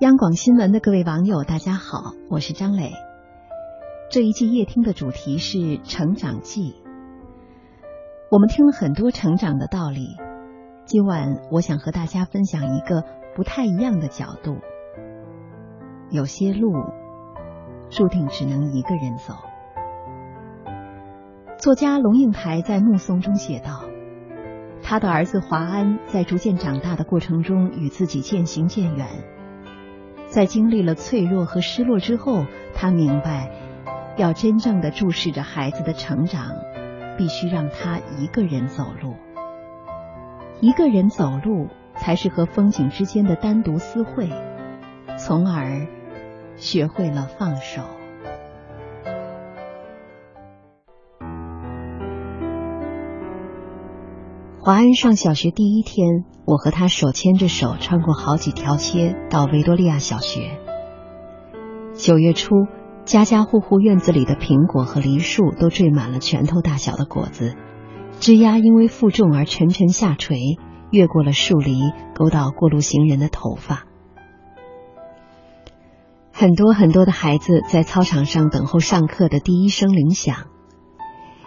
央广新闻的各位网友，大家好，我是张磊。这一季夜听的主题是成长记。我们听了很多成长的道理，今晚我想和大家分享一个不太一样的角度。有些路注定只能一个人走。作家龙应台在《目送》中写道：“他的儿子华安在逐渐长大的过程中，与自己渐行渐远。在经历了脆弱和失落之后，他明白，要真正的注视着孩子的成长，必须让他一个人走路。一个人走路，才是和风景之间的单独私会，从而学会了放手。”华安上小学第一天，我和他手牵着手穿过好几条街，到维多利亚小学。九月初，家家户户院子里的苹果和梨树都缀满了拳头大小的果子，枝丫因为负重而沉沉下垂，越过了树篱，勾到过路行人的头发。很多很多的孩子在操场上等候上课的第一声铃响。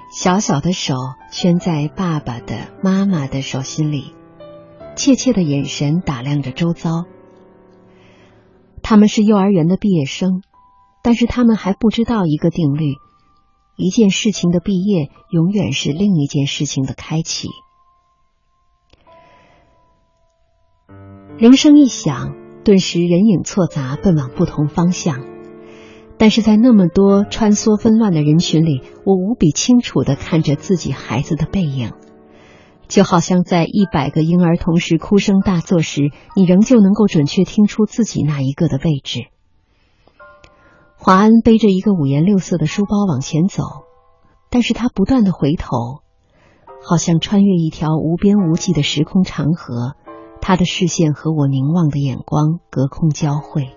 小小的手圈在爸爸的、妈妈的手心里，怯怯的眼神打量着周遭。他们是幼儿园的毕业生，但是他们还不知道一个定律：一件事情的毕业，永远是另一件事情的开启。铃声一响，顿时人影错杂，奔往不同方向。但是在那么多穿梭纷乱的人群里，我无比清楚的看着自己孩子的背影，就好像在一百个婴儿同时哭声大作时，你仍旧能够准确听出自己那一个的位置。华安背着一个五颜六色的书包往前走，但是他不断的回头，好像穿越一条无边无际的时空长河，他的视线和我凝望的眼光隔空交汇。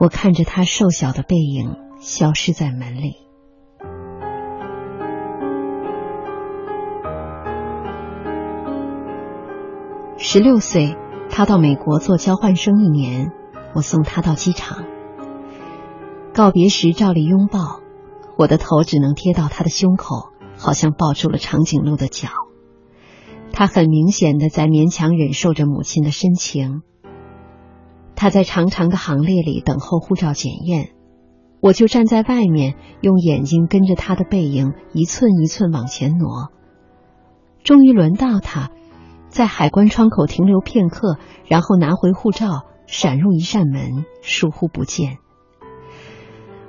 我看着他瘦小的背影消失在门里。十六岁，他到美国做交换生一年，我送他到机场。告别时照例拥抱，我的头只能贴到他的胸口，好像抱住了长颈鹿的脚。他很明显的在勉强忍受着母亲的深情。他在长长的行列里等候护照检验，我就站在外面，用眼睛跟着他的背影一寸一寸往前挪。终于轮到他，在海关窗口停留片刻，然后拿回护照，闪入一扇门，疏忽不见。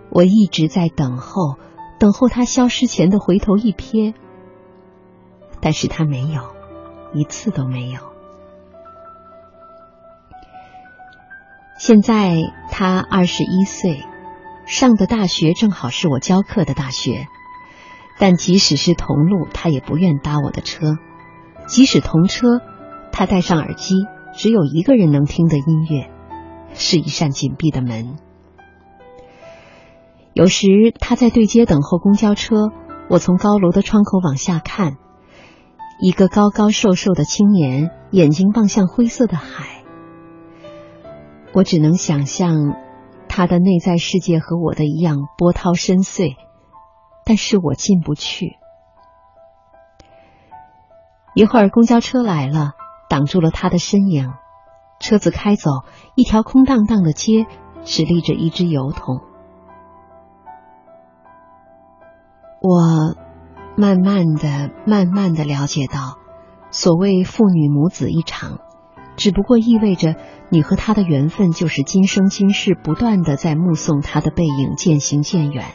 我一直在等候，等候他消失前的回头一瞥，但是他没有，一次都没有。现在他二十一岁，上的大学正好是我教课的大学，但即使是同路，他也不愿搭我的车；即使同车，他戴上耳机，只有一个人能听的音乐，是一扇紧闭的门。有时他在对街等候公交车，我从高楼的窗口往下看，一个高高瘦瘦的青年，眼睛望向灰色的海。我只能想象，他的内在世界和我的一样波涛深邃，但是我进不去。一会儿公交车来了，挡住了他的身影。车子开走，一条空荡荡的街，只立着一只油桶。我慢慢的、慢慢的了解到，所谓父女母子一场。只不过意味着，你和他的缘分就是今生今世不断的在目送他的背影渐行渐远。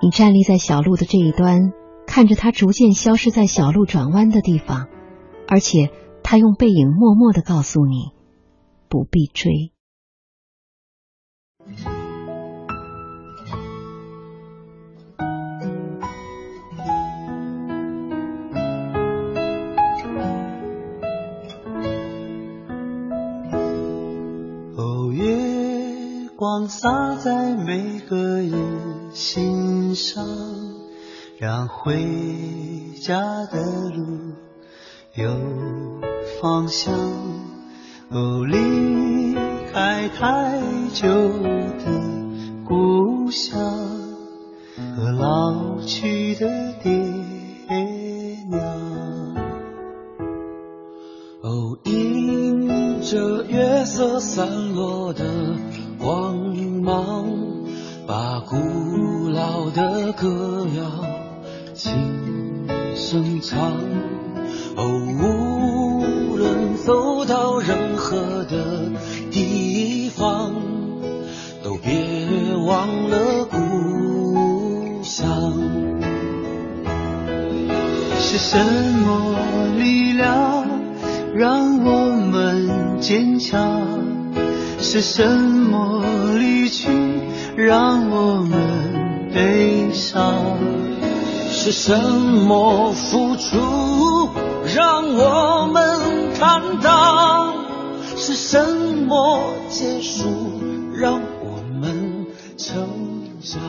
你站立在小路的这一端，看着他逐渐消失在小路转弯的地方，而且他用背影默默的告诉你，不必追。洒在每个人心上，让回家的路有方向。哦，离开太久的故乡和老去的爹娘。哦，迎着月色散落的忙，把古老的歌谣轻声唱。哦，无论走到任何的地方，都别忘了故乡。是什么力量让我们坚强？是什么离去让我们悲伤？是什么付出让我们坦荡？是什么结束让我们成长？